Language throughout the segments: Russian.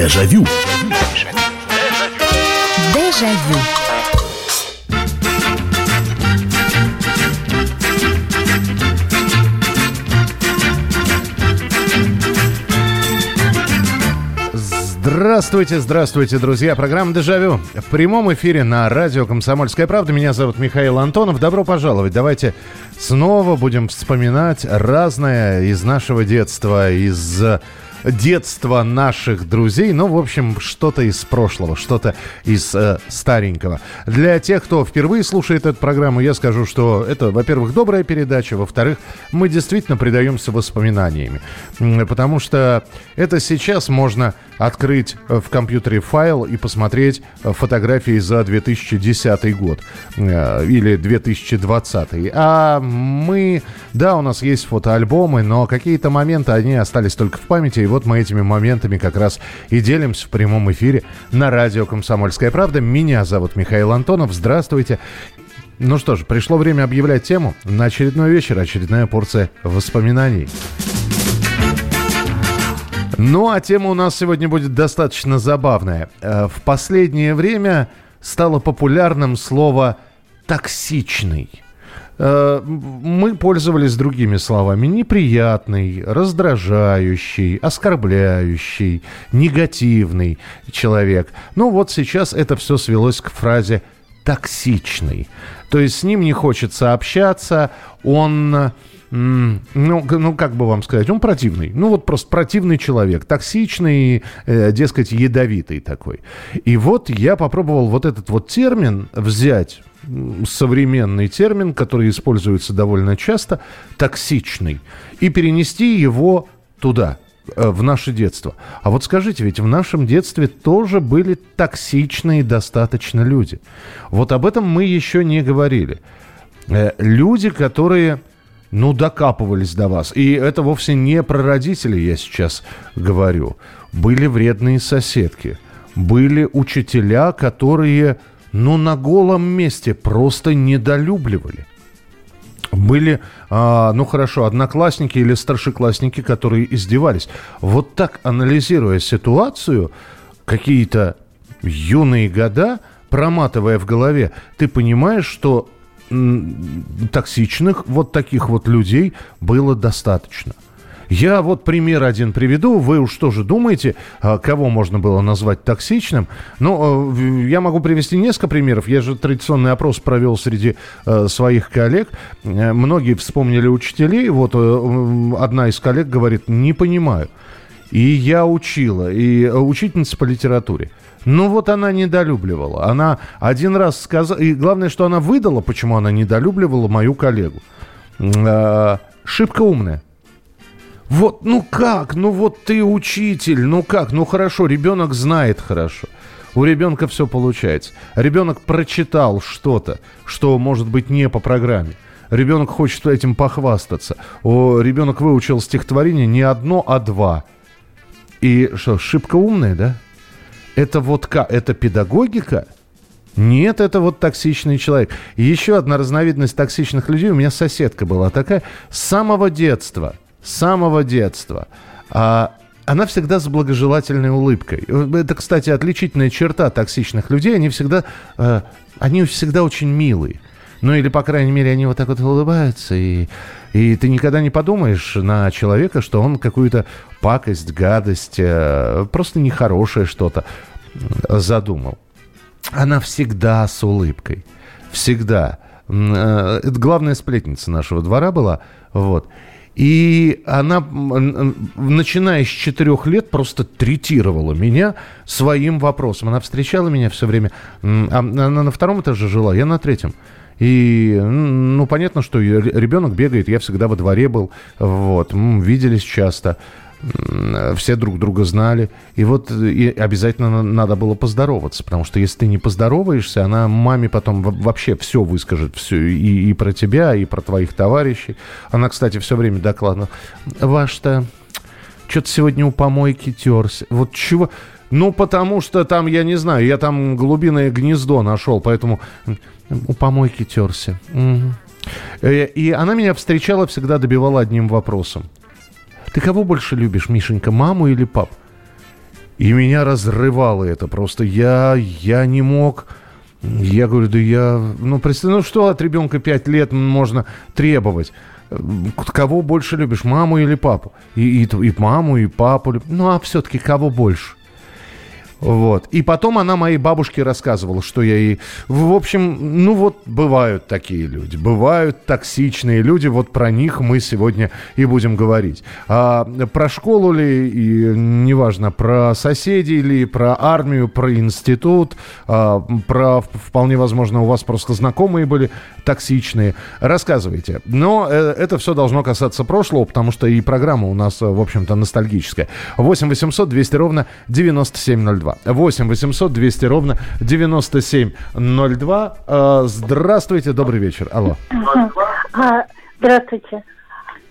Дежавю. Дежавю. Здравствуйте, здравствуйте, друзья. Программа «Дежавю» в прямом эфире на радио «Комсомольская правда». Меня зовут Михаил Антонов. Добро пожаловать. Давайте снова будем вспоминать разное из нашего детства, из детства наших друзей. Ну, в общем, что-то из прошлого, что-то из э, старенького. Для тех, кто впервые слушает эту программу, я скажу, что это, во-первых, добрая передача, во-вторых, мы действительно предаемся воспоминаниями. Потому что это сейчас можно открыть в компьютере файл и посмотреть фотографии за 2010 год э, или 2020. А мы, да, у нас есть фотоальбомы, но какие-то моменты, они остались только в памяти, и вот мы этими моментами как раз и делимся в прямом эфире на радио «Комсомольская правда». Меня зовут Михаил Антонов. Здравствуйте. Ну что ж, пришло время объявлять тему. На очередной вечер очередная порция воспоминаний. Ну, а тема у нас сегодня будет достаточно забавная. Э, в последнее время стало популярным слово «токсичный». Э, мы пользовались другими словами. Неприятный, раздражающий, оскорбляющий, негативный человек. Ну вот сейчас это все свелось к фразе «токсичный». То есть с ним не хочется общаться, он... Ну, ну, как бы вам сказать, он противный. Ну, вот просто противный человек, токсичный, э, дескать, ядовитый такой. И вот я попробовал вот этот вот термин взять, современный термин, который используется довольно часто, токсичный, и перенести его туда, э, в наше детство. А вот скажите, ведь в нашем детстве тоже были токсичные достаточно люди. Вот об этом мы еще не говорили. Э, люди, которые, ну, докапывались до вас. И это вовсе не про родителей я сейчас говорю. Были вредные соседки. Были учителя, которые но на голом месте просто недолюбливали. Были, а, ну хорошо, одноклассники или старшеклассники, которые издевались. Вот так, анализируя ситуацию, какие-то юные года, проматывая в голове, ты понимаешь, что токсичных вот таких вот людей было достаточно – я вот пример один приведу. Вы уж тоже думаете, а, кого можно было назвать токсичным? Ну, э, я могу привести несколько примеров. Я же традиционный опрос провел среди э, своих коллег. Э, многие вспомнили учителей. Вот одна из коллег говорит, не понимаю. И я учила, и учительница по литературе. Ну вот она недолюбливала. Она один раз сказала... И главное, что она выдала, почему она недолюбливала мою коллегу. Шибко умная. Вот, ну как? Ну вот ты учитель, ну как? Ну хорошо, ребенок знает хорошо. У ребенка все получается. Ребенок прочитал что-то, что может быть не по программе. Ребенок хочет этим похвастаться. О, ребенок выучил стихотворение не одно, а два. И что, шибко умная, да? Это вот как? Это педагогика? Нет, это вот токсичный человек. Еще одна разновидность токсичных людей. У меня соседка была такая с самого детства – с самого детства. А, она всегда с благожелательной улыбкой. Это, кстати, отличительная черта токсичных людей. Они всегда, э, они всегда очень милые. Ну или, по крайней мере, они вот так вот улыбаются, и, и ты никогда не подумаешь на человека, что он какую-то пакость, гадость, э, просто нехорошее что-то задумал. Она всегда с улыбкой. Всегда. Э, это главная сплетница нашего двора была. Вот. И она, начиная с четырех лет, просто третировала меня своим вопросом. Она встречала меня все время. А, она на втором этаже жила, я на третьем. И, ну, понятно, что ребенок бегает, я всегда во дворе был, вот, виделись часто все друг друга знали. И вот и обязательно надо было поздороваться, потому что если ты не поздороваешься, она маме потом вообще все выскажет, все и, и про тебя, и про твоих товарищей. Она, кстати, все время докладывала. Ваш-то что-то сегодня у помойки терся. Вот чего... Ну, потому что там, я не знаю, я там глубинное гнездо нашел, поэтому у помойки терся. Угу. И она меня встречала, всегда добивала одним вопросом. Ты кого больше любишь, Мишенька, маму или пап? И меня разрывало это просто. Я, я не мог... Я говорю, да я... Ну, представь, ну что от ребенка 5 лет можно требовать? Кого больше любишь, маму или папу? И, и, и маму, и папу. Ну, а все-таки кого больше? Вот. И потом она моей бабушке рассказывала, что я ей... В общем, ну вот бывают такие люди. Бывают токсичные люди. Вот про них мы сегодня и будем говорить. А про школу ли, и неважно, про соседей ли, про армию, про институт, а, про, вполне возможно, у вас просто знакомые были токсичные. Рассказывайте. Но э, это все должно касаться прошлого, потому что и программа у нас, в общем-то, ностальгическая. 8 800 200 ровно 9702. 8 800 200 ровно 9702. А, здравствуйте, добрый вечер. Алло. А, здравствуйте.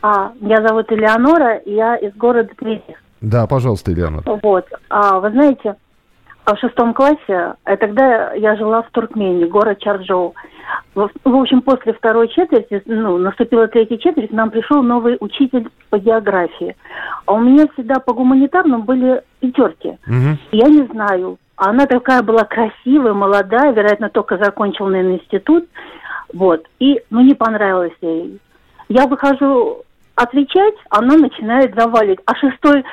А, меня зовут Элеонора, я из города Твери. Да, пожалуйста, Элеонора. Вот. А, вы знаете, в шестом классе, а тогда я жила в Туркмении, город Чарджоу. В, в общем, после второй четверти, ну, наступила третья четверть, нам пришел новый учитель по географии. А у меня всегда по гуманитарным были пятерки. Угу. Я не знаю. Она такая была красивая, молодая, вероятно, только закончила, наверное, институт. Вот. И, ну, не понравилось ей. Я выхожу отвечать, она начинает заваливать. А шестой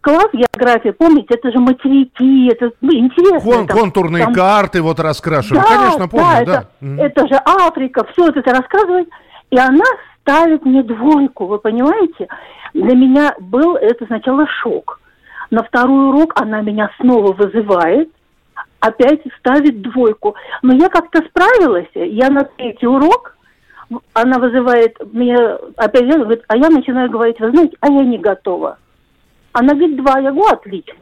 класс географии, помните, это же материки, это ну, интересно. Кон, там, контурные там... карты вот раскрашивают, да, конечно, помню, да. Это, да. это же Африка, все это рассказывает, и она ставит мне двойку, вы понимаете? Для меня был это сначала шок. На второй урок она меня снова вызывает, опять ставит двойку. Но я как-то справилась, я на третий урок, она вызывает меня опять, говорит, а я начинаю говорить, вы знаете, а я не готова. Она говорит, два, я говорю, отлично.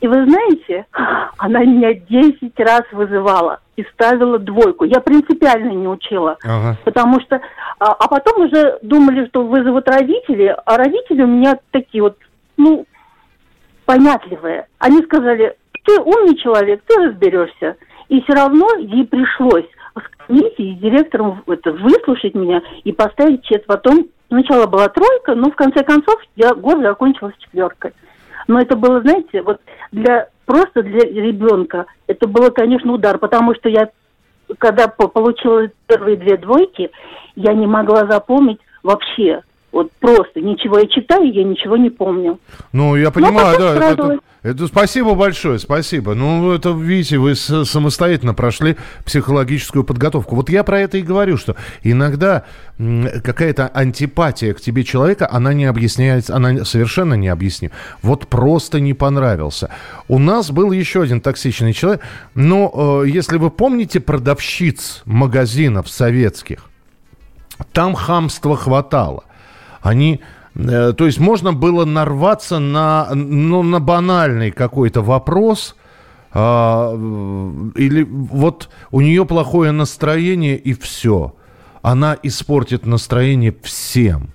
И вы знаете, она меня 10 раз вызывала и ставила двойку. Я принципиально не учила. Ага. Потому что... А, а потом уже думали, что вызовут родители, а родители у меня такие вот, ну, понятливые. Они сказали, ты умный человек, ты разберешься. И все равно ей пришлось с комиссией, с директором это, выслушать меня и поставить чет. Потом сначала была тройка, но в конце концов я год закончила с четверкой. Но это было, знаете, вот для просто для ребенка это было, конечно, удар, потому что я, когда получила первые две двойки, я не могла запомнить вообще вот просто ничего я читаю, я ничего не помню. Ну, я понимаю, да. Это, это, это спасибо большое, спасибо. Ну, это, видите, вы самостоятельно прошли психологическую подготовку. Вот я про это и говорю, что иногда какая-то антипатия к тебе человека, она не объясняется, она совершенно не объяснима. Вот просто не понравился. У нас был еще один токсичный человек, но э, если вы помните продавщиц магазинов советских, там хамства хватало. Они... Э, то есть можно было нарваться на, ну, на банальный какой-то вопрос, а, или вот у нее плохое настроение и все. Она испортит настроение всем.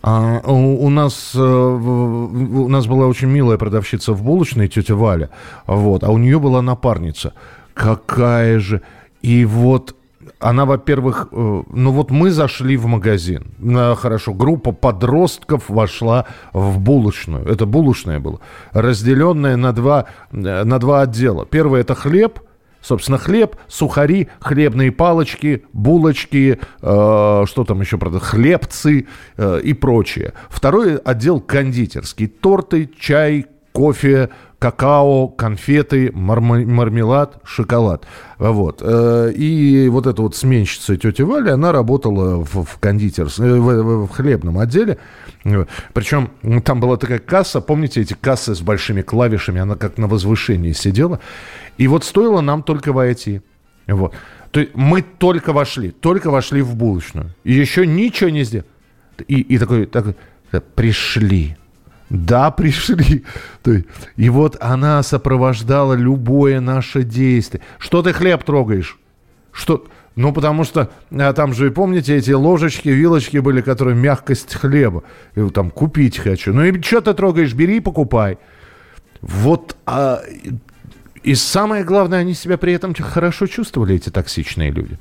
А, у, у, нас, э, у нас была очень милая продавщица в булочной, тетя Валя, вот, а у нее была напарница. Какая же... И вот она, во-первых, э, ну вот мы зашли в магазин, хорошо, группа подростков вошла в булочную, это булочная была, разделенная на два, э, на два отдела. Первый это хлеб, Собственно, хлеб, сухари, хлебные палочки, булочки, э, что там еще, правда, хлебцы э, и прочее. Второй отдел кондитерский. Торты, чай, кофе, какао, конфеты, мармелад, шоколад. Вот. Э, и вот эта вот сменщица тетя Валя, она работала в, в кондитерс, э, в, в хлебном отделе. Причем там была такая касса, помните эти кассы с большими клавишами, она как на возвышении сидела. И вот стоило нам только войти. Вот. То есть мы только вошли, только вошли в булочную. И еще ничего не сделали. И, и такой, такой, пришли. Да, пришли. И вот она сопровождала любое наше действие. Что ты хлеб трогаешь? Что... Ну, потому что а, там же, помните, эти ложечки, вилочки были, которые мягкость хлеба. И, там купить хочу. Ну и что ты трогаешь? Бери и покупай. Вот а, и самое главное, они себя при этом хорошо чувствовали, эти токсичные люди.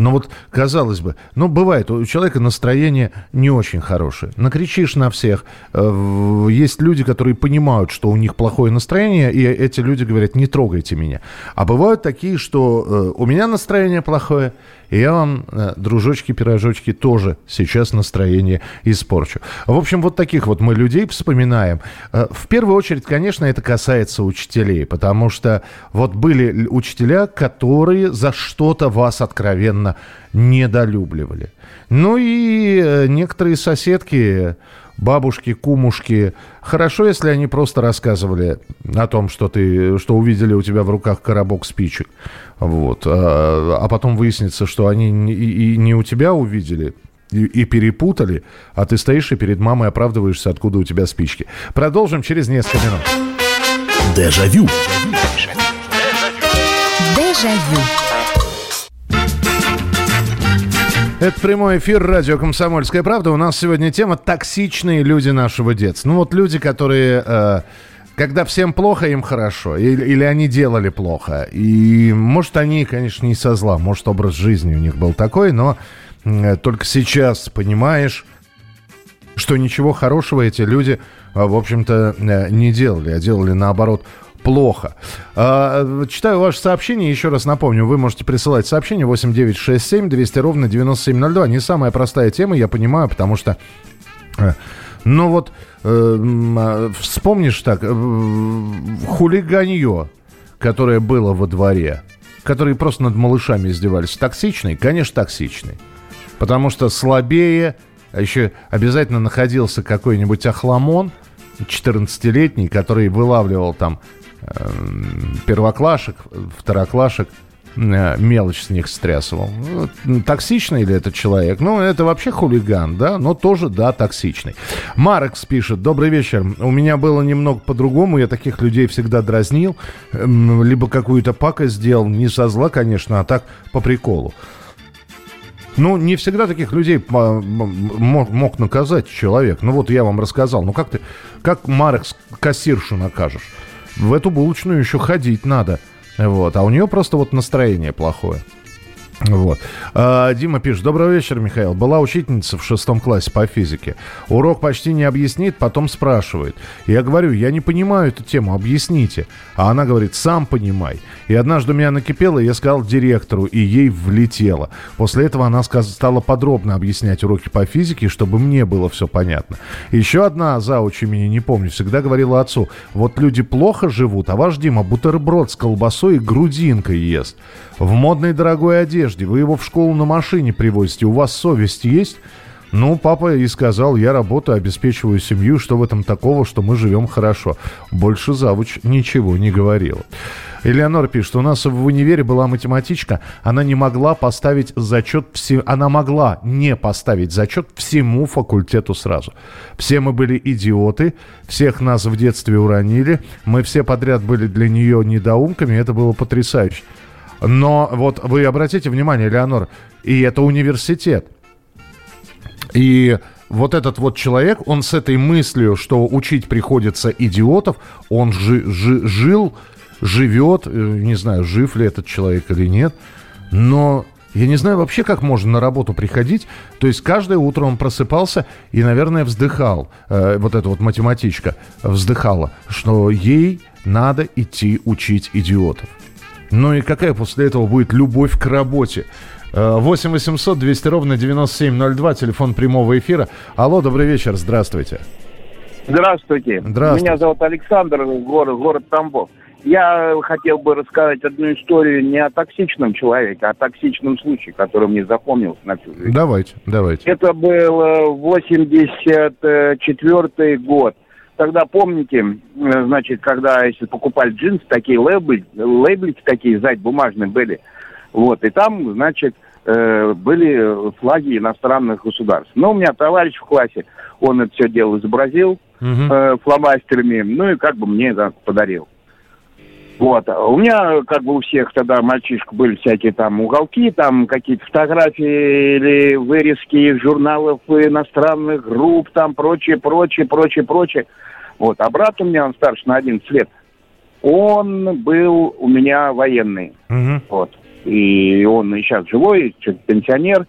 Но вот, казалось бы, ну, бывает, у человека настроение не очень хорошее. Накричишь на всех. Э, есть люди, которые понимают, что у них плохое настроение, и эти люди говорят, не трогайте меня. А бывают такие, что э, у меня настроение плохое, и я вам, э, дружочки-пирожочки, тоже сейчас настроение испорчу. В общем, вот таких вот мы людей вспоминаем. В первую очередь, конечно, это касается учителей, потому что вот были учителя, которые за что-то вас откровенно недолюбливали. Ну и э, некоторые соседки бабушки, кумушки. Хорошо, если они просто рассказывали о том, что ты, что увидели у тебя в руках коробок спичек. Вот. А, а потом выяснится, что они и, и не у тебя увидели, и, и перепутали, а ты стоишь и перед мамой оправдываешься, откуда у тебя спички. Продолжим через несколько минут. Дежавю. Дежавю. Это прямой эфир радио «Комсомольская правда». У нас сегодня тема «Токсичные люди нашего детства». Ну вот люди, которые... Э, когда всем плохо, им хорошо. Или, или они делали плохо. И может они, конечно, не со зла. Может образ жизни у них был такой, но э, только сейчас понимаешь, что ничего хорошего эти люди, э, в общем-то, э, не делали, а делали наоборот плохо. А, читаю ваше сообщение. Еще раз напомню, вы можете присылать сообщение 8967 200 ровно 9702. Не самая простая тема, я понимаю, потому что... Э, ну вот, э, а, вспомнишь так, э, хулиганье, которое было во дворе, которые просто над малышами издевались, токсичный? Конечно, токсичный. Потому что слабее, а еще обязательно находился какой-нибудь охламон, 14-летний, который вылавливал там первоклашек, второклашек, э, мелочь с них стрясывал. Ну, токсичный ли этот человек? Ну, это вообще хулиган, да, но тоже, да, токсичный. Марекс пишет, добрый вечер. У меня было немного по-другому, я таких людей всегда дразнил, эм, либо какую-то пакость сделал, не со зла, конечно, а так по приколу. Ну, не всегда таких людей мог, наказать человек. Ну, вот я вам рассказал. Ну, как ты, как Марекс кассиршу накажешь? В эту булочную еще ходить надо. Вот. А у нее просто вот настроение плохое. Вот. А, Дима пишет. Добрый вечер, Михаил. Была учительница в шестом классе по физике. Урок почти не объяснит, потом спрашивает. Я говорю, я не понимаю эту тему, объясните. А она говорит, сам понимай. И однажды у меня накипело, я сказал директору, и ей влетело. После этого она стала подробно объяснять уроки по физике, чтобы мне было все понятно. Еще одна зауч имени, не помню, всегда говорила отцу, вот люди плохо живут, а ваш Дима бутерброд с колбасой и грудинкой ест. В модной дорогой одежде. Вы его в школу на машине привозите. У вас совесть есть? Ну, папа и сказал, я работаю, обеспечиваю семью, что в этом такого, что мы живем хорошо. Больше завуч ничего не говорил. Элеонора пишет, у нас в универе была математичка, она не могла поставить зачет, все, она могла не поставить зачет всему факультету сразу. Все мы были идиоты, всех нас в детстве уронили, мы все подряд были для нее недоумками, это было потрясающе. Но вот вы обратите внимание, Леонор, и это университет. И вот этот вот человек, он с этой мыслью, что учить приходится идиотов, он жи, жи, жил, живет, э, не знаю, жив ли этот человек или нет, но я не знаю вообще, как можно на работу приходить. То есть каждое утро он просыпался и, наверное, вздыхал, э, вот эта вот математичка вздыхала, что ей надо идти учить идиотов. Ну и какая после этого будет любовь к работе? 8 800 200 ровно 9702, телефон прямого эфира. Алло, добрый вечер, здравствуйте. Здравствуйте. Здравствуйте. Меня зовут Александр, город, город Тамбов. Я хотел бы рассказать одну историю не о токсичном человеке, а о токсичном случае, который мне запомнился на всю жизнь. Давайте, давайте. Это был 84 год тогда помните, э, значит, когда если покупали джинсы, такие лейблы, лейблики такие сзади бумажные были, вот, и там, значит, э, были флаги иностранных государств. Но у меня товарищ в классе, он это все дело изобразил угу. э, фломастерами, ну и как бы мне это подарил. Вот. У меня, как бы у всех тогда мальчишек были всякие там уголки, там какие-то фотографии или вырезки из журналов иностранных групп, там прочее, прочее, прочее, прочее. Вот. А брат у меня, он старше на 11 лет, он был у меня военный. Угу. Вот. и он и сейчас живой, пенсионер.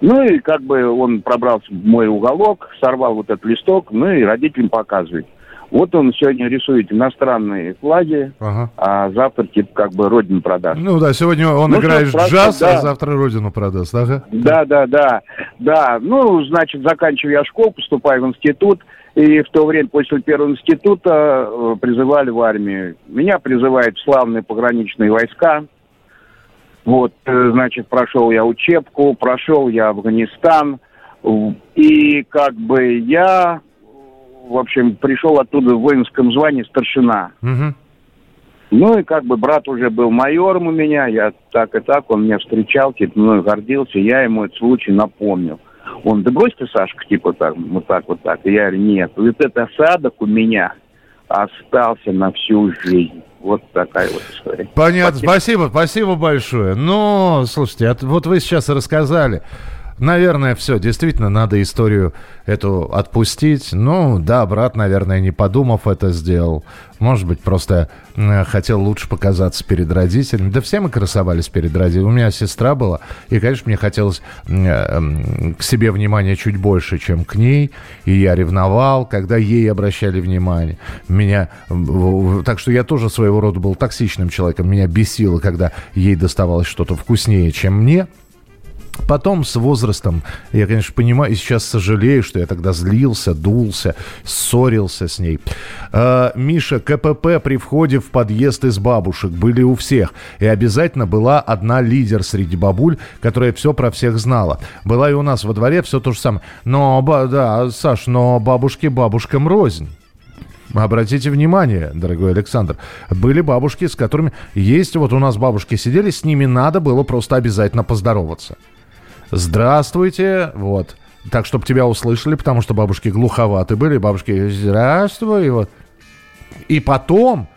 Ну и как бы он пробрался в мой уголок, сорвал вот этот листок, ну и родителям показывает. Вот он сегодня рисует иностранные флаги, ага. а завтра типа как бы родину продаст. Ну да, сегодня он ну, играет что, джаз, да. а завтра родину продаст, ага. Да, да, да, да. Ну, значит, заканчиваю я школу, поступаю в институт, и в то время после первого института э, призывали в армию. Меня призывают в славные пограничные войска. Вот, э, значит, прошел я учебку, прошел я Афганистан, и как бы я в общем, пришел оттуда в воинском звании старшина. Угу. Ну и как бы брат уже был майором у меня, я так и так, он меня встречал, типа, мной гордился, я ему этот случай напомнил. Он, да брось ты, Сашка, типа так, вот так, вот так. И я говорю, нет, вот этот осадок у меня остался на всю жизнь. Вот такая вот история. Понятно, спасибо, спасибо, спасибо большое. Ну, слушайте, вот вы сейчас рассказали, Наверное, все. Действительно, надо историю эту отпустить. Ну, да, брат, наверное, не подумав это сделал. Может быть, просто хотел лучше показаться перед родителями. Да все мы красовались перед родителями. У меня сестра была, и, конечно, мне хотелось э, к себе внимания чуть больше, чем к ней. И я ревновал, когда ей обращали внимание. Меня... Так что я тоже своего рода был токсичным человеком. Меня бесило, когда ей доставалось что-то вкуснее, чем мне. Потом с возрастом, я, конечно, понимаю, и сейчас сожалею, что я тогда злился, дулся, ссорился с ней. Э, Миша, КПП при входе в подъезд из бабушек были у всех. И обязательно была одна лидер среди бабуль, которая все про всех знала. Была и у нас во дворе все то же самое. Но, да, Саш, но бабушки бабушкам рознь. Обратите внимание, дорогой Александр, были бабушки, с которыми есть, вот у нас бабушки сидели, с ними надо было просто обязательно поздороваться здравствуйте, вот. Так, чтобы тебя услышали, потому что бабушки глуховаты были. Бабушки, здравствуй, вот. И потом,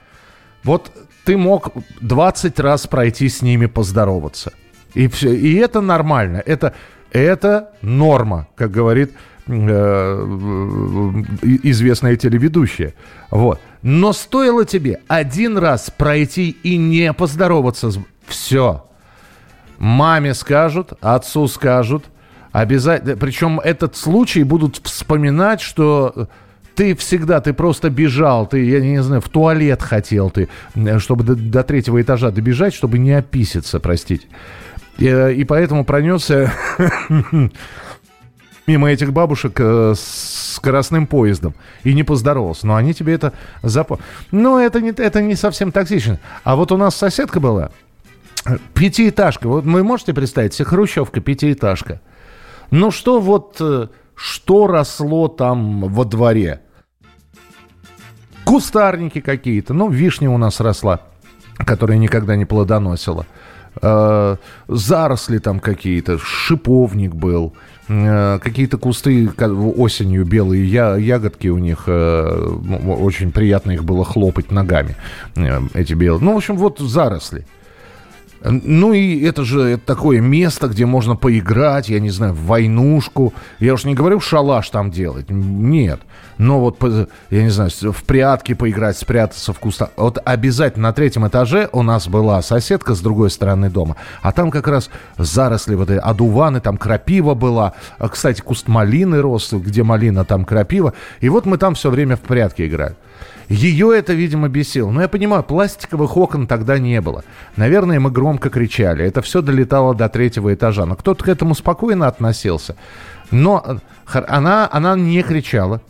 вот ты мог 20 раз пройти с ними поздороваться. И, все, и это нормально. Это, это норма, как говорит э, известная телеведущая. Вот. Но стоило тебе один раз пройти и не поздороваться, все, Маме скажут, отцу скажут. Обязательно. Причем этот случай будут вспоминать, что ты всегда, ты просто бежал, ты, я не знаю, в туалет хотел ты, чтобы до, до третьего этажа добежать, чтобы не описаться, простите. И, и поэтому пронесся мимо этих бабушек э, с скоростным поездом и не поздоровался. Но они тебе это запомнили. Ну, это не, это не совсем токсично. А вот у нас соседка была, Пятиэтажка. Вот вы можете представить себе, хрущевка, пятиэтажка. Ну что вот, э, что росло там во дворе? Кустарники какие-то. Ну, вишня у нас росла, которая никогда не плодоносила. Э, заросли там какие-то, шиповник был, э, какие-то кусты осенью белые ягодки у них, очень приятно их было хлопать ногами, эти белые. Ну, в общем, вот заросли. Ну и это же такое место, где можно поиграть, я не знаю, в войнушку. Я уж не говорю шалаш там делать, нет. Но вот, я не знаю, в прятки поиграть, спрятаться в кустах. Вот обязательно на третьем этаже у нас была соседка с другой стороны дома. А там как раз заросли вот эти одуваны, там крапива была. А, кстати, куст малины рос, где малина, там крапива. И вот мы там все время в прятки играли. Ее это, видимо, бесило. Но я понимаю, пластиковых окон тогда не было. Наверное, мы громко кричали. Это все долетало до третьего этажа. Но кто-то к этому спокойно относился. Но она, она не кричала.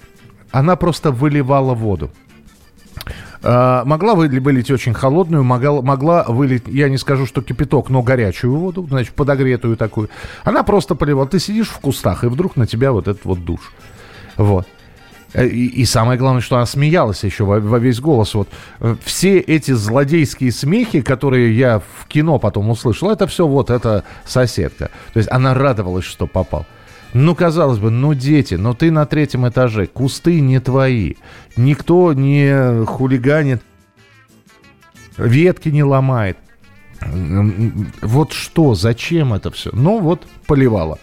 Она просто выливала воду. Uh, могла вылить очень холодную, могла, могла вылить, я не скажу, что кипяток, но горячую воду, значит, подогретую такую. Она просто поливала. Ты сидишь в кустах, и вдруг на тебя вот этот вот душ. Вот. Э, и, и самое главное, что она смеялась еще во, во весь голос. Вот э, все эти злодейские смехи, которые я в кино потом услышал, это все вот эта соседка. То есть она радовалась, что попал. Ну, казалось бы, ну, дети, но ты на третьем этаже, кусты не твои, никто не хулиганит, ветки не ломает. Вот что, зачем это все? Ну, вот поливала.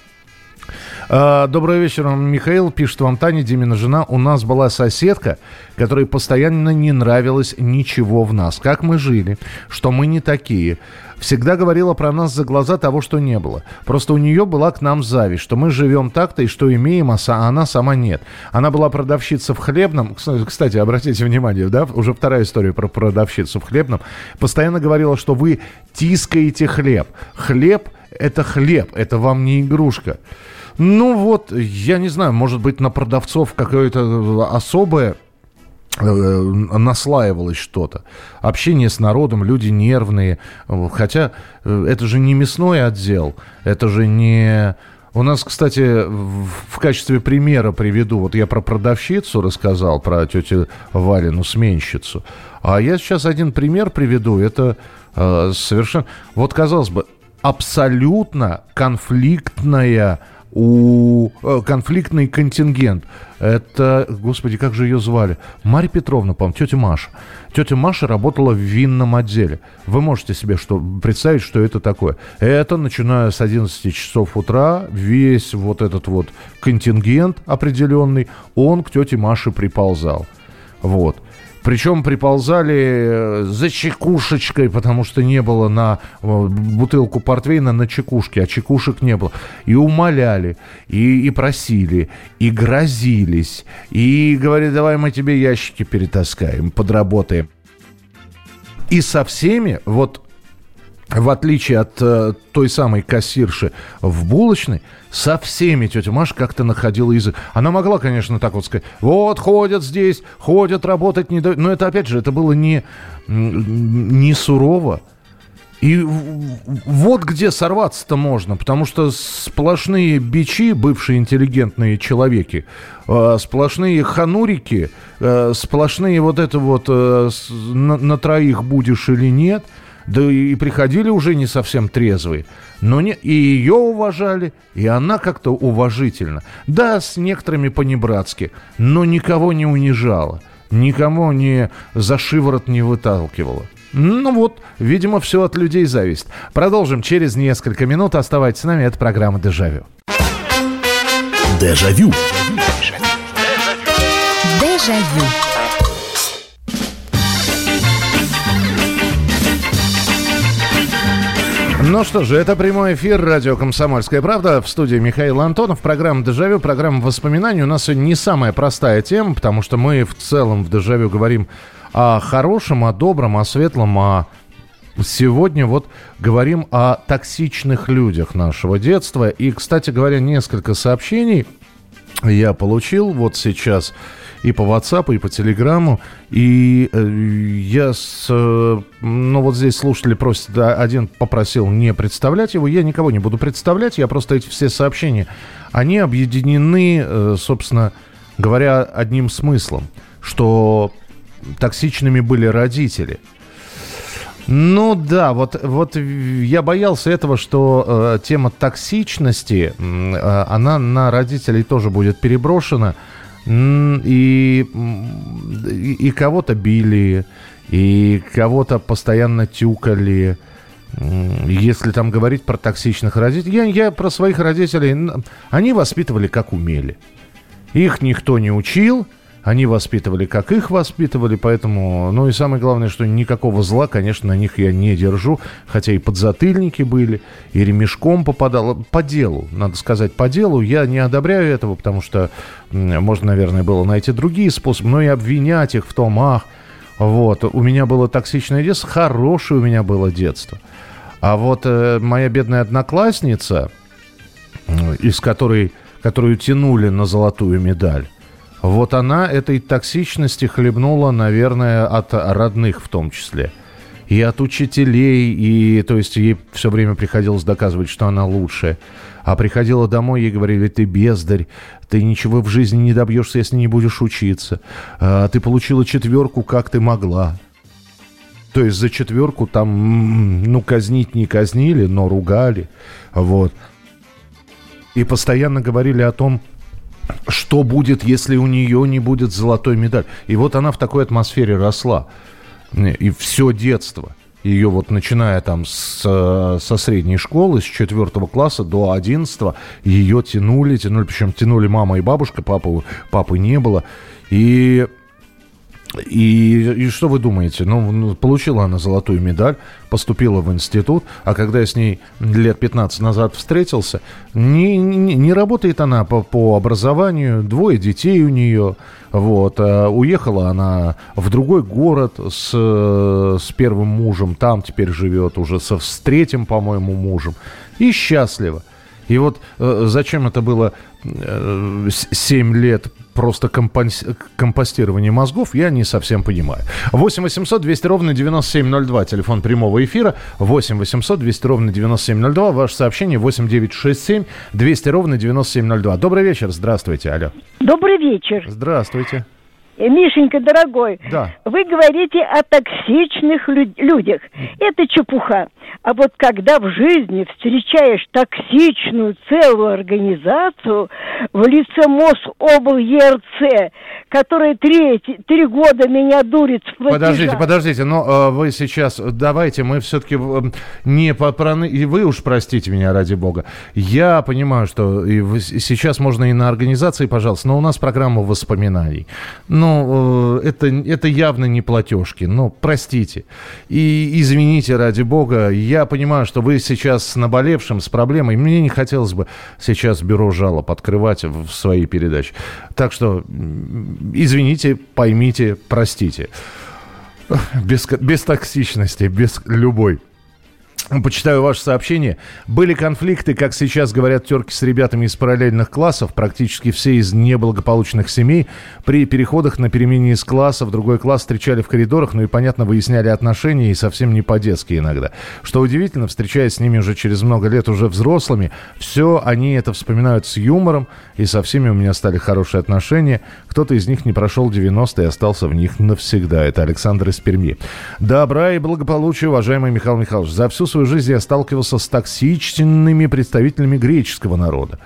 А, добрый вечер, Михаил. Пишет вам Таня, Димина жена. У нас была соседка, которой постоянно не нравилось ничего в нас. Как мы жили, что мы не такие. Всегда говорила про нас за глаза того, что не было. Просто у нее была к нам зависть, что мы живем так-то и что имеем, а она сама нет. Она была продавщица в хлебном. Кстати, обратите внимание, да, уже вторая история про продавщицу в хлебном. Постоянно говорила, что вы тискаете хлеб. Хлеб – это хлеб, это вам не игрушка. Ну вот, я не знаю, может быть, на продавцов какое-то особое э, наслаивалось что-то. Общение с народом, люди нервные. Хотя э, это же не мясной отдел, это же не... У нас, кстати, в качестве примера приведу, вот я про продавщицу рассказал, про тетю Валину, сменщицу. А я сейчас один пример приведу. Это э, совершенно... Вот, казалось бы, абсолютно конфликтная у э, конфликтный контингент. Это, господи, как же ее звали? Марья Петровна, по-моему, тетя Маша. Тетя Маша работала в винном отделе. Вы можете себе что, представить, что это такое? Это, начиная с 11 часов утра, весь вот этот вот контингент определенный, он к тете Маше приползал. Вот. Причем приползали э, за чекушечкой, потому что не было на э, бутылку портвейна на чекушке, а чекушек не было. И умоляли, и, и просили, и грозились, и говорили, давай мы тебе ящики перетаскаем, подработаем. И со всеми, вот в отличие от э, той самой кассирши в булочной, со всеми тетя Маша как-то находила язык. Она могла, конечно, так вот сказать, вот ходят здесь, ходят работать, не дают. Но это, опять же, это было не, не сурово. И вот где сорваться-то можно, потому что сплошные бичи, бывшие интеллигентные человеки, э, сплошные ханурики, э, сплошные вот это вот э, на, на троих будешь или нет – да и приходили уже не совсем трезвые. Но не, и ее уважали, и она как-то уважительно. Да, с некоторыми понебратски, но никого не унижала. Никому не за шиворот не выталкивала. Ну вот, видимо, все от людей зависит. Продолжим через несколько минут. Оставайтесь с нами. Это программа «Дежавю». Дежавю. Дежавю. Ну что же, это прямой эфир радио «Комсомольская правда». В студии Михаил Антонов. Программа «Дежавю», программа воспоминаний. У нас не самая простая тема, потому что мы в целом в «Дежавю» говорим о хорошем, о добром, о светлом, а сегодня вот говорим о токсичных людях нашего детства. И, кстати говоря, несколько сообщений я получил вот сейчас и по WhatsApp, и по Телеграму. И э, я с... Э, ну, вот здесь слушатели просят, один попросил не представлять его. Я никого не буду представлять, я просто эти все сообщения, они объединены, э, собственно говоря, одним смыслом, что токсичными были родители – ну да, вот, вот я боялся этого, что э, тема токсичности, э, она на родителей тоже будет переброшена. И, и, кого-то били, и кого-то постоянно тюкали. Если там говорить про токсичных родителей, я, я про своих родителей, они воспитывали как умели. Их никто не учил, они воспитывали, как их воспитывали, поэтому... Ну и самое главное, что никакого зла, конечно, на них я не держу. Хотя и подзатыльники были, и ремешком попадало. По делу, надо сказать, по делу. Я не одобряю этого, потому что можно, наверное, было найти другие способы. Но и обвинять их в том, ах, вот, у меня было токсичное детство, хорошее у меня было детство. А вот э, моя бедная одноклассница, из которой, которую тянули на золотую медаль, вот она этой токсичности хлебнула, наверное, от родных в том числе. И от учителей, и то есть ей все время приходилось доказывать, что она лучшая. А приходила домой, ей говорили, ты бездарь, ты ничего в жизни не добьешься, если не будешь учиться. А, ты получила четверку, как ты могла. То есть за четверку там, ну, казнить не казнили, но ругали. Вот. И постоянно говорили о том, что будет, если у нее не будет золотой медаль. И вот она в такой атмосфере росла. И все детство. ее вот начиная там с, со средней школы, с четвертого класса до одиннадцатого, ее тянули, тянули, причем тянули мама и бабушка, папы, папы не было. И и, и что вы думаете? Ну, ну, получила она золотую медаль, поступила в институт, а когда я с ней лет 15 назад встретился, не, не, не работает она по, по образованию, двое детей у нее, вот, а уехала она в другой город с, с первым мужем, там теперь живет уже со, с третьим, по-моему, мужем, и счастлива. И вот э, зачем это было э, 7 лет просто компонс... компостирование мозгов, я не совсем понимаю. 8 800 200 ровно 9702, телефон прямого эфира. 8 800 200 ровно 9702, ваше сообщение 8 967 200 ровно 9702. Добрый вечер, здравствуйте, алло. Добрый вечер. Здравствуйте. Э, Мишенька, дорогой, Да. вы говорите о токсичных лю- людях. Это чепуха. А вот когда в жизни встречаешь токсичную целую организацию в лице МОСОБЛ ЕРЦ, которая третий, три года меня дурит платежа. Подождите, подождите, но э, вы сейчас, давайте мы все-таки э, не по проны- и вы уж простите меня ради бога. Я понимаю, что и вы- сейчас можно и на организации, пожалуйста, но у нас программа воспоминаний. Ну, э, это, это явно не платежки, ну, простите. И извините ради бога, я понимаю, что вы сейчас с наболевшим, с проблемой, мне не хотелось бы сейчас бюро жалоб открывать в своей передаче. Так что, извините, поймите, простите. Без, без токсичности, без любой. Почитаю ваше сообщение. Были конфликты, как сейчас говорят терки с ребятами из параллельных классов, практически все из неблагополучных семей. При переходах на перемене из класса в другой класс встречали в коридорах, ну и, понятно, выясняли отношения, и совсем не по-детски иногда. Что удивительно, встречаясь с ними уже через много лет, уже взрослыми, все они это вспоминают с юмором, и со всеми у меня стали хорошие отношения. Кто-то из них не прошел 90 и остался в них навсегда. Это Александр из Перми. Добра и благополучия, уважаемый Михаил Михайлович. За всю свою жизнь я сталкивался с токсичными представителями греческого народа.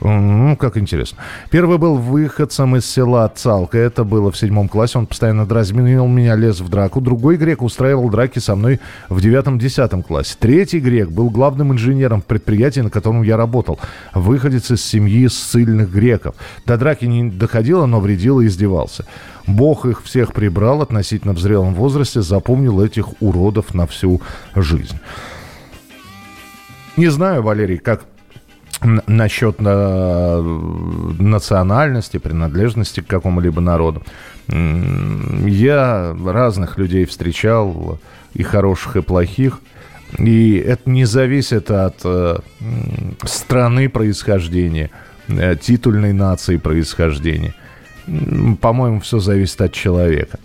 Ну, как интересно. Первый был выходцем из села Цалка. Это было в седьмом классе. Он постоянно дразнил меня, лез в драку. Другой грек устраивал драки со мной в девятом-десятом классе. Третий грек был главным инженером в предприятии, на котором я работал. Выходец из семьи ссыльных греков. До драки не доходило, но вредил и издевался. Бог их всех прибрал относительно в зрелом возрасте, запомнил этих уродов на всю жизнь. Не знаю, Валерий, как насчет э, национальности, принадлежности к какому-либо народу. Я разных людей встречал, и хороших, и плохих. И это не зависит от э, страны происхождения, э, титульной нации происхождения. По-моему, все зависит от человека.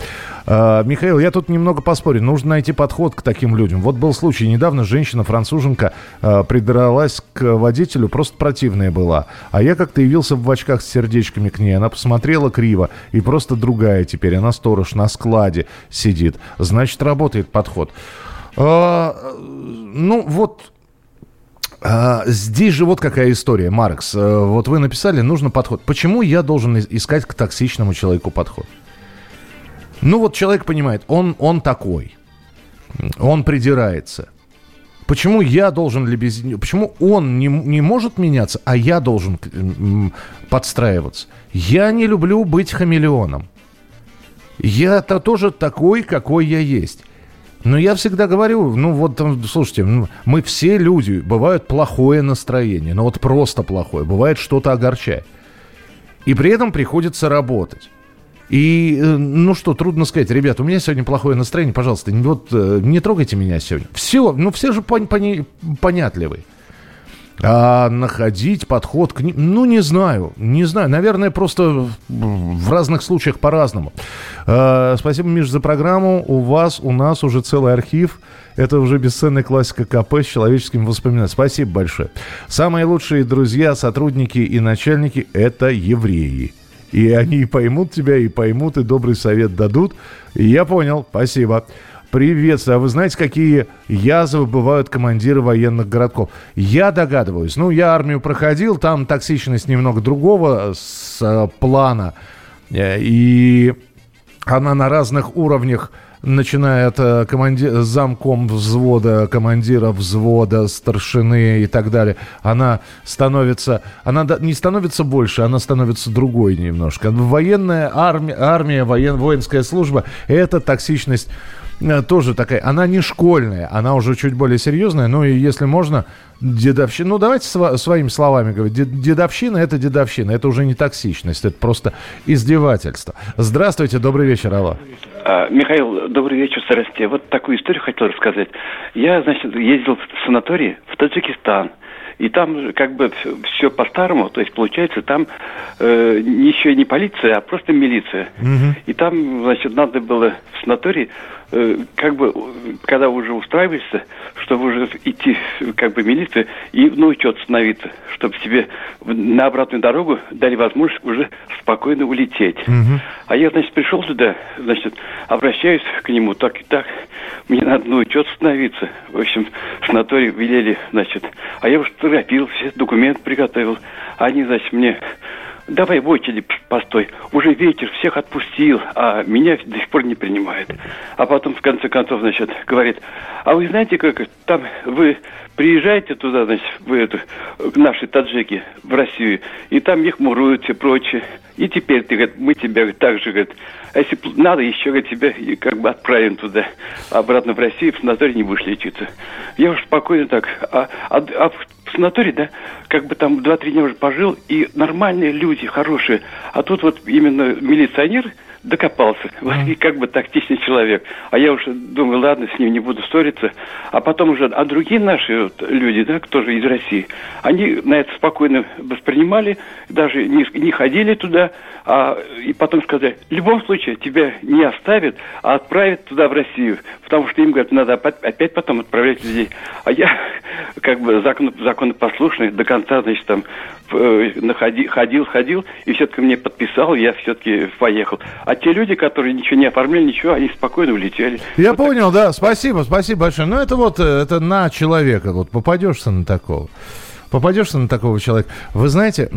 А, Михаил, я тут немного поспорю. Нужно найти подход к таким людям. Вот был случай. Недавно женщина-француженка а, придралась к водителю, просто противная была. А я как-то явился в очках с сердечками к ней. Она посмотрела криво и просто другая теперь. Она сторож на складе сидит. Значит, работает подход. А, ну, вот а, здесь же вот какая история, Маркс. А, Вот вы написали, нужно подход. Почему я должен ис- искать к токсичному человеку подход? Ну вот человек понимает, он, он такой. Он придирается. Почему я должен лебезить? Почему он не, не может меняться, а я должен подстраиваться? Я не люблю быть хамелеоном. Я-то тоже такой, какой я есть. Но я всегда говорю, ну вот, слушайте, ну, мы все люди, бывает плохое настроение, но вот просто плохое, бывает что-то огорчает. И при этом приходится работать. И, э, ну что, трудно сказать, ребят, у меня сегодня плохое настроение, пожалуйста, вот э, не трогайте меня сегодня. Все, ну все же пон- пони- понятливые. А находить подход к ним, ну не знаю, не знаю, наверное, просто в разных случаях по-разному. А, спасибо, Миш, за программу. У вас, у нас уже целый архив. Это уже бесценная классика КП с человеческим воспоминанием. Спасибо большое. Самые лучшие друзья, сотрудники и начальники – это евреи. И они поймут тебя, и поймут, и добрый совет дадут. Я понял, спасибо. Приветствую. А вы знаете, какие язвы бывают командиры военных городков? Я догадываюсь. Ну, я армию проходил, там токсичность немного другого с э, плана. Э, И она на разных уровнях начиная от э, команди... замком взвода, командира взвода, старшины и так далее, она становится, она не становится больше, она становится другой немножко. Военная армия, армия воен... воинская служба – это токсичность э, тоже такая, она не школьная, она уже чуть более серьезная, ну и если можно, дедовщина, ну давайте св- своими словами говорить, дедовщина это дедовщина, это уже не токсичность, это просто издевательство. Здравствуйте, добрый вечер, Алла. Михаил, добрый вечер, Старости. Вот такую историю хотел рассказать. Я, значит, ездил в санаторий в Таджикистан. И там как бы все по-старому, то есть получается там э, еще не полиция, а просто милиция. Угу. И там, значит, надо было в санатории Э, как бы, когда уже устраиваешься, чтобы уже идти, как бы, милиция и на учет становиться, чтобы тебе на обратную дорогу дали возможность уже спокойно улететь. Угу. А я, значит, пришел туда, значит, обращаюсь к нему, так и так, мне надо на учет становиться. В общем, санаторий велели, значит, а я уже торопил, все документы приготовил. Они, значит, мне давай в очереди постой. Уже вечер, всех отпустил, а меня до сих пор не принимают. А потом, в конце концов, значит, говорит, а вы знаете, как там вы приезжаете туда, значит, вы это, наши таджики в Россию, и там их муруют и прочее. И теперь ты, говорит, мы тебя говорит, так же, говорит, а если надо, еще говорит, тебя как бы отправим туда, обратно в Россию, в санаторий не будешь лечиться. Я уж спокойно так. А, а, а в санатории, да, как бы там два-три дня уже пожил, и нормальные люди, хорошие. А тут вот именно милиционер – докопался. Mm. И как бы тактичный человек. А я уже думаю, ладно, с ним не буду ссориться. А потом уже, а другие наши вот люди, да, кто же из России, они на это спокойно воспринимали, даже не, не ходили туда, а, и потом сказали, в любом случае тебя не оставят, а отправят туда, в Россию. Потому что им, говорят, надо опять потом отправлять людей. А я, как бы закон, законопослушный, до конца, значит, там э, ходил, ходил, и все-таки мне подписал, я все-таки поехал. А те люди, которые ничего не оформляли, ничего, они спокойно улетели. Я вот понял, так. да, спасибо, спасибо большое. Ну, это вот, э, это на человека, вот попадешься на такого. Попадешься на такого человека. Вы знаете,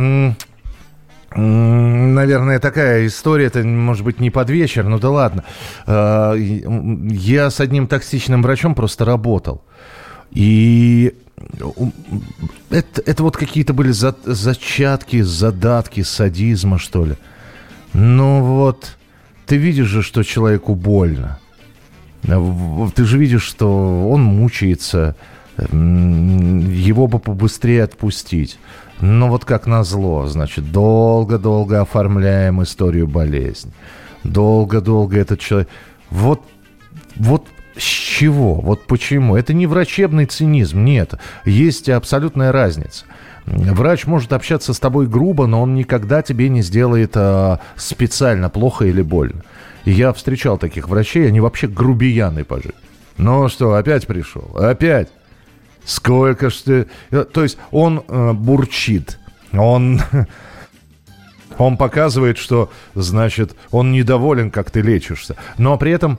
Наверное, такая история, это может быть не под вечер, ну да ладно. Э, я с одним токсичным врачом просто работал. И это, это вот какие-то были за, зачатки, задатки садизма, что ли. Ну вот, ты видишь же, что человеку больно. Ты же видишь, что он мучается, его бы побыстрее отпустить. Но вот как назло, значит, долго-долго оформляем историю болезни. Долго-долго этот человек... Вот, вот с чего? Вот почему? Это не врачебный цинизм, нет. Есть абсолютная разница. Врач может общаться с тобой грубо, но он никогда тебе не сделает а, специально плохо или больно. Я встречал таких врачей, они вообще грубияны по жизни. Ну что, опять пришел? Опять? Сколько ж ты... Э, то есть он э, бурчит, он... Он показывает, что, значит, он недоволен, как ты лечишься. Но при этом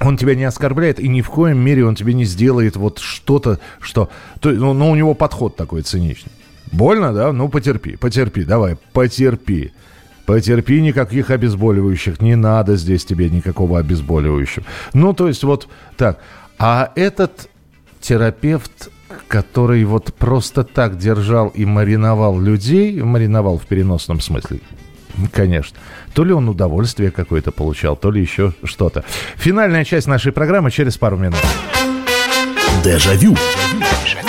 он тебя не оскорбляет, и ни в коем мере он тебе не сделает вот что-то, что... То, ну, ну, у него подход такой циничный. Больно, да? Ну, потерпи, потерпи, давай, потерпи. Потерпи, никаких обезболивающих. Не надо здесь тебе никакого обезболивающего. Ну, то есть вот так. А этот терапевт, который вот просто так держал и мариновал людей, мариновал в переносном смысле, конечно. То ли он удовольствие какое-то получал, то ли еще что-то. Финальная часть нашей программы через пару минут. Дежавю. Дежавю.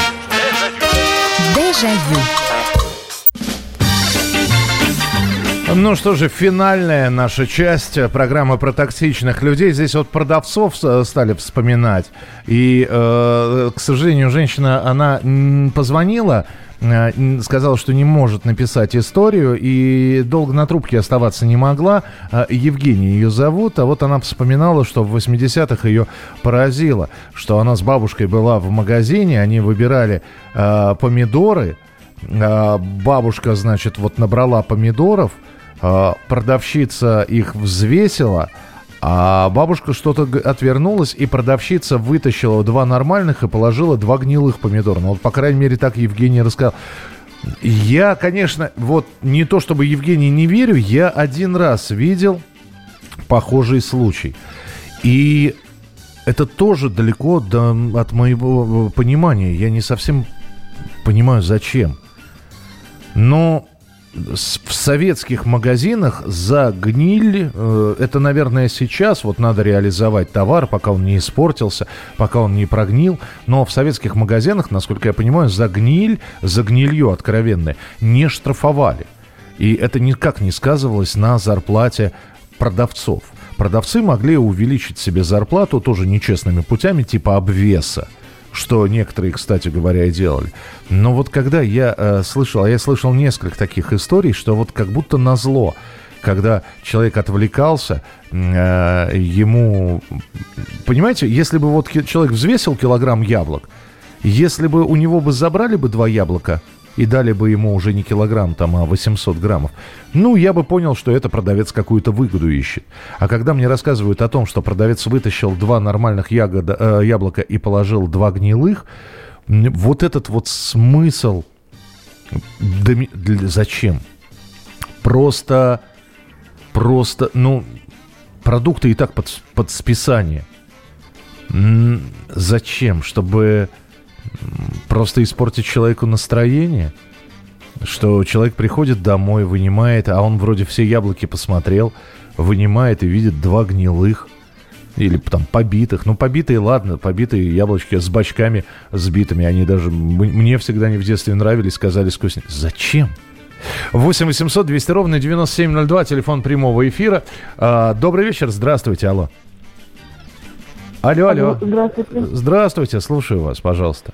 Ну что же, финальная наша часть э, программы про токсичных людей. Здесь вот продавцов стали вспоминать. И, э, к сожалению, женщина, она позвонила, э, сказала, что не может написать историю и долго на трубке оставаться не могла. Э, Евгения ее зовут, а вот она вспоминала, что в 80-х ее поразило, что она с бабушкой была в магазине, они выбирали э, помидоры, э, бабушка, значит, вот набрала помидоров – а, продавщица их взвесила, а бабушка что-то отвернулась, и продавщица вытащила два нормальных и положила два гнилых помидора. Ну, вот, по крайней мере, так Евгений рассказал. Я, конечно, вот не то чтобы Евгений не верю, я один раз видел похожий случай. И это тоже далеко до, от моего понимания. Я не совсем понимаю, зачем. Но в советских магазинах за гниль, э, это, наверное, сейчас вот надо реализовать товар, пока он не испортился, пока он не прогнил. Но в советских магазинах, насколько я понимаю, за гниль, за гнилью откровенное, не штрафовали. И это никак не сказывалось на зарплате продавцов. Продавцы могли увеличить себе зарплату тоже нечестными путями, типа обвеса что некоторые, кстати говоря, и делали. Но вот когда я э, слышал, а я слышал несколько таких историй, что вот как будто на зло, когда человек отвлекался, э, ему, понимаете, если бы вот человек взвесил килограмм яблок, если бы у него бы забрали бы два яблока, и дали бы ему уже не килограмм, там, а 800 граммов, ну, я бы понял, что это продавец какую-то выгоду ищет. А когда мне рассказывают о том, что продавец вытащил два нормальных ягода, э, яблока и положил два гнилых, вот этот вот смысл, для, зачем? Просто, просто, ну, продукты и так под, под списание. Зачем? Чтобы просто испортить человеку настроение? Что человек приходит домой, вынимает, а он вроде все яблоки посмотрел, вынимает и видит два гнилых или там побитых. Ну, побитые, ладно, побитые яблочки с бачками сбитыми. Они даже мне всегда не в детстве нравились, сказали вкуснее. Зачем? 8 800 200 ровно 9702, телефон прямого эфира. А, добрый вечер, здравствуйте, алло. Алло, алло. Здравствуйте. Здравствуйте, слушаю вас, пожалуйста.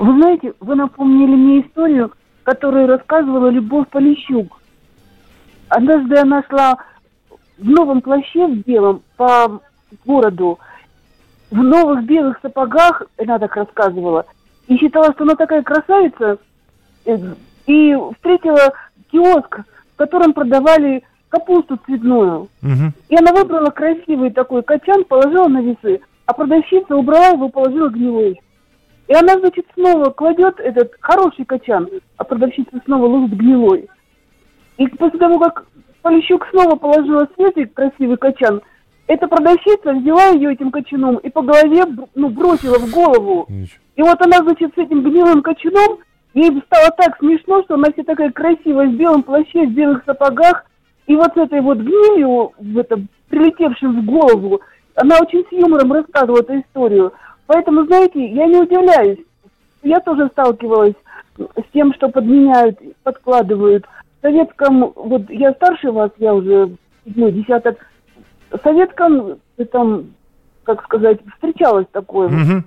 Вы знаете, вы напомнили мне историю, которую рассказывала Любовь Полищук. Однажды она шла в новом плаще в белом по городу, в новых белых сапогах, она так рассказывала, и считала, что она такая красавица, э, и встретила киоск, в котором продавали капусту цветную. Угу. И она выбрала красивый такой качан, положила на весы, а продавщица убрала его, положила гнилой. И она, значит, снова кладет этот хороший качан, а продавщица снова ложит гнилой. И после того, как Полищук снова положила свежий красивый качан, эта продавщица взяла ее этим качаном и по голове ну, бросила в голову. И вот она, значит, с этим гнилым качаном, ей стало так смешно, что она вся такая красивая, в белом плаще, в белых сапогах, и вот с этой вот гнилью, в этом, прилетевшим в голову, она очень с юмором рассказывала эту историю. Поэтому, знаете, я не удивляюсь. Я тоже сталкивалась с тем, что подменяют, подкладывают. В советском, вот я старше вас, я уже седьмой десяток, в советском, там, как сказать, встречалось такое. Угу.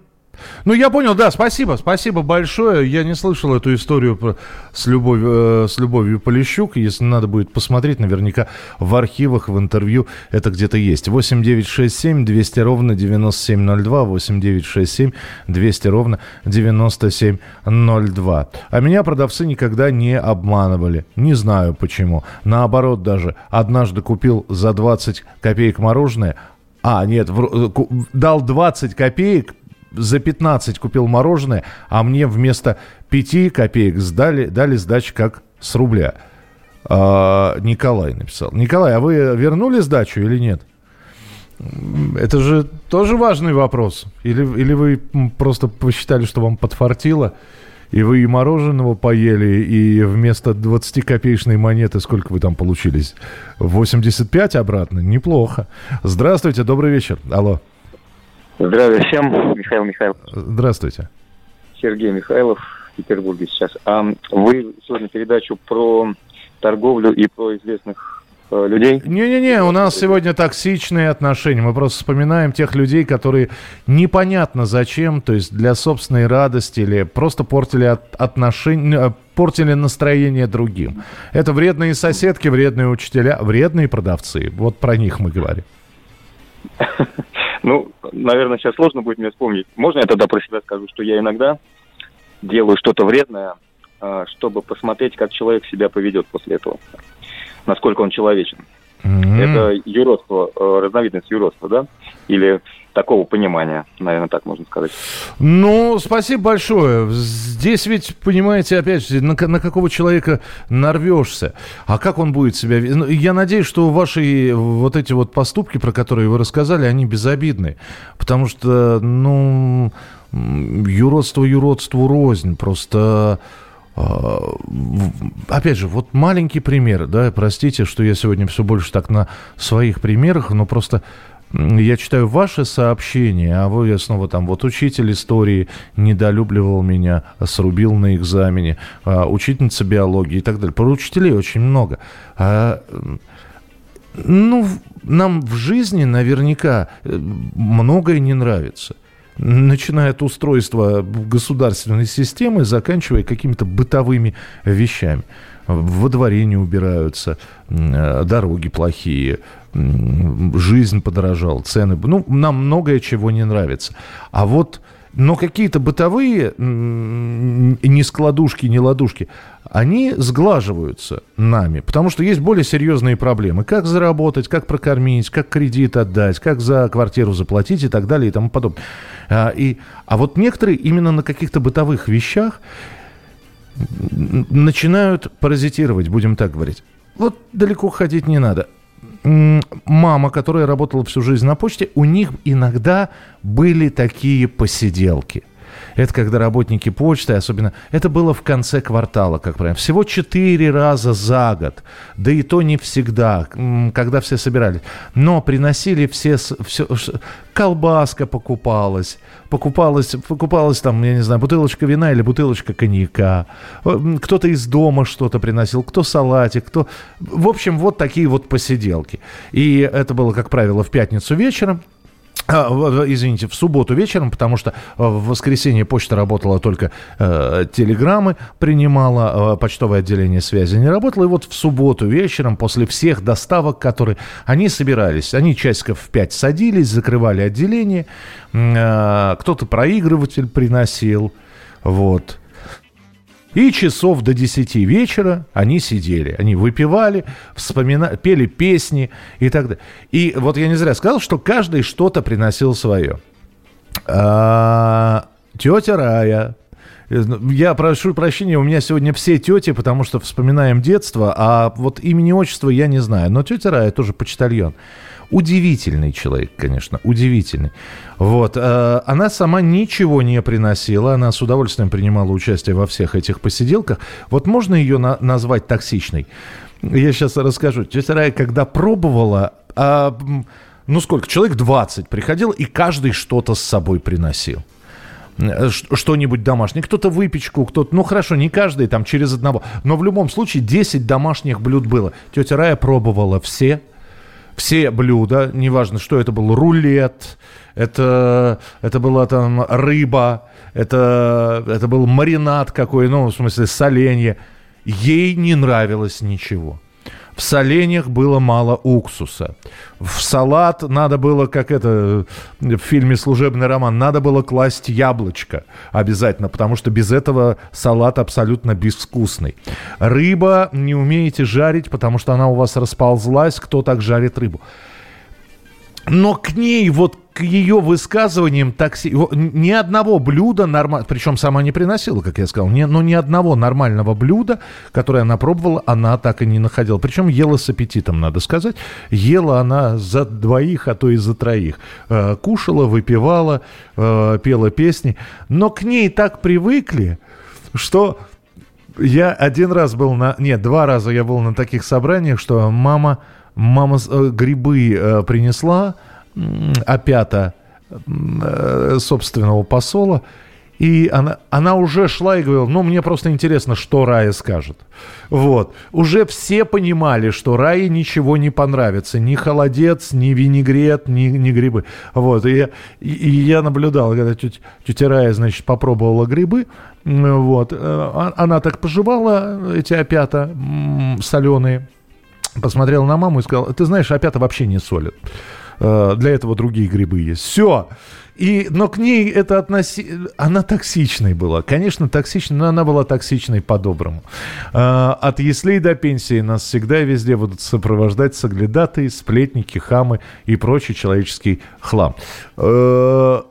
Ну, я понял, да, спасибо, спасибо большое. Я не слышал эту историю про, с, любовью, э, с Любовью Полищук. Если надо будет посмотреть, наверняка в архивах, в интервью это где-то есть. 8 9 6 7 200 ровно 9702, 8 9 6 7 200 ровно 9702. А меня продавцы никогда не обманывали. Не знаю почему. Наоборот даже. Однажды купил за 20 копеек мороженое, а, нет, в, э, дал 20 копеек, за 15 купил мороженое, а мне вместо 5 копеек сдали, дали сдачу как с рубля. А, Николай написал. Николай, а вы вернули сдачу или нет? Это же тоже важный вопрос. Или, или вы просто посчитали, что вам подфартило, и вы и мороженого поели, и вместо 20-копеечной монеты сколько вы там получились? 85 обратно? Неплохо. Здравствуйте, добрый вечер. Алло. Здравия всем, Михаил Михайлов. Здравствуйте. Сергей Михайлов, в Петербурге сейчас. А вы сегодня передачу про торговлю и про известных э, людей? Не-не-не, у нас сегодня токсичные отношения. Мы просто вспоминаем тех людей, которые непонятно зачем, то есть для собственной радости или просто портили от, отношения, э, портили настроение другим. Это вредные соседки, вредные учителя, вредные продавцы. Вот про них мы говорим. Ну, наверное, сейчас сложно будет мне вспомнить. Можно я тогда про себя скажу, что я иногда делаю что-то вредное, а, чтобы посмотреть, как человек себя поведет после этого. Насколько он человечен. Mm-hmm. Это юродство, э, разновидность юродства, да? Или такого понимания, наверное, так можно сказать. Ну, спасибо большое. Здесь ведь, понимаете, опять же, на, на какого человека нарвешься. А как он будет себя... Ну, я надеюсь, что ваши вот эти вот поступки, про которые вы рассказали, они безобидны. Потому что, ну, юродство юродству рознь. Просто... А, опять же, вот маленький пример, да, простите, что я сегодня все больше так на своих примерах, но просто я читаю ваши сообщения, а вы снова там, вот учитель истории недолюбливал меня, срубил на экзамене, а, учительница биологии и так далее. Про учителей очень много. А, ну, нам в жизни наверняка э, многое не нравится начиная от устройства государственной системы, заканчивая какими-то бытовыми вещами. Во дворе не убираются, э, дороги плохие, жизнь подорожала, цены. Ну, нам многое чего не нравится. А вот, но какие-то бытовые не складушки, не ладушки, они сглаживаются нами, потому что есть более серьезные проблемы. Как заработать, как прокормить, как кредит отдать, как за квартиру заплатить и так далее и тому подобное. А, и, а вот некоторые именно на каких-то бытовых вещах начинают паразитировать, будем так говорить. Вот далеко ходить не надо мама, которая работала всю жизнь на почте, у них иногда были такие посиделки. Это когда работники почты, особенно... Это было в конце квартала, как правило. Всего четыре раза за год. Да и то не всегда, когда все собирались. Но приносили все... все колбаска покупалась. Покупалась, покупалась там, я не знаю, бутылочка вина или бутылочка коньяка. Кто-то из дома что-то приносил, кто салатик, кто... В общем, вот такие вот посиделки. И это было, как правило, в пятницу вечером. А, извините, в субботу вечером, потому что э, в воскресенье почта работала только э, телеграммы, принимала, э, почтовое отделение связи не работало. И вот в субботу вечером, после всех доставок, которые они собирались, они часиков в пять садились, закрывали отделение, э, кто-то проигрыватель приносил, вот. И часов до 10 вечера они сидели, они выпивали, вспоминали, пели песни и так далее. И вот я не зря сказал, что каждый что-то приносил свое. А, тетя Рая, я прошу прощения, у меня сегодня все тети, потому что вспоминаем детство, а вот имени отчества я не знаю. Но тетя Рая тоже почтальон. Удивительный человек, конечно, удивительный. Вот. Э, она сама ничего не приносила, она с удовольствием принимала участие во всех этих посиделках. Вот можно ее на- назвать токсичной? Я сейчас расскажу. Тетя Рая, когда пробовала, а, ну сколько, человек 20 приходил, и каждый что-то с собой приносил э, что-нибудь домашнее. Кто-то выпечку, кто-то... Ну, хорошо, не каждый, там, через одного. Но в любом случае 10 домашних блюд было. Тетя Рая пробовала все все блюда, неважно, что это был, рулет, это, это была там рыба, это, это был маринад какой, ну, в смысле, соленье. Ей не нравилось ничего. В соленьях было мало уксуса. В салат надо было, как это в фильме «Служебный роман», надо было класть яблочко обязательно, потому что без этого салат абсолютно безвкусный. Рыба не умеете жарить, потому что она у вас расползлась. Кто так жарит рыбу? Но к ней вот к ее высказываниям такси... Ни одного блюда нормально... Причем сама не приносила, как я сказал. Ни, но ни одного нормального блюда, которое она пробовала, она так и не находила. Причем ела с аппетитом, надо сказать. Ела она за двоих, а то и за троих. Э, кушала, выпивала, э, пела песни. Но к ней так привыкли, что... Я один раз был на... Нет, два раза я был на таких собраниях, что мама, мама э, грибы принесла, опята э, собственного посола, и она, она уже шла и говорила, ну, мне просто интересно, что Рая скажет. Вот. Уже все понимали, что Рае ничего не понравится. Ни холодец, ни винегрет, ни, ни грибы. Вот. И, и, и я наблюдал, когда тетя, тетя Рая, значит, попробовала грибы. Вот. Э, а, она так пожевала эти опята соленые. Посмотрела на маму и сказала, ты знаешь, опята вообще не солят. Э, для этого другие грибы есть. Все. И, но к ней это относи... Она токсичной была. Конечно, токсичной, но она была токсичной по-доброму. А, от яслей до пенсии нас всегда и везде будут сопровождать соглядатые, сплетники, хамы и прочий человеческий хлам. А,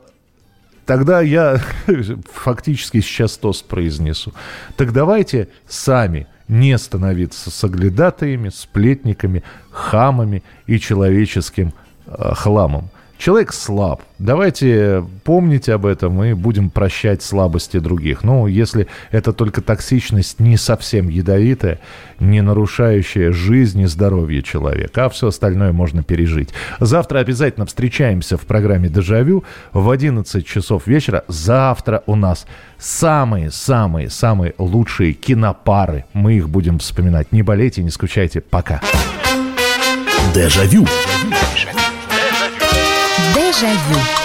тогда я фактически сейчас тост произнесу. Так давайте сами не становиться соглядатаями, сплетниками, хамами и человеческим э, хламом. Человек слаб. Давайте помнить об этом и будем прощать слабости других. Ну, если это только токсичность не совсем ядовитая, не нарушающая жизнь и здоровье человека, а все остальное можно пережить. Завтра обязательно встречаемся в программе «Дежавю» в 11 часов вечера. Завтра у нас самые-самые-самые лучшие кинопары. Мы их будем вспоминать. Не болейте, не скучайте. Пока. Дежавю. Дежавю. Jaillot.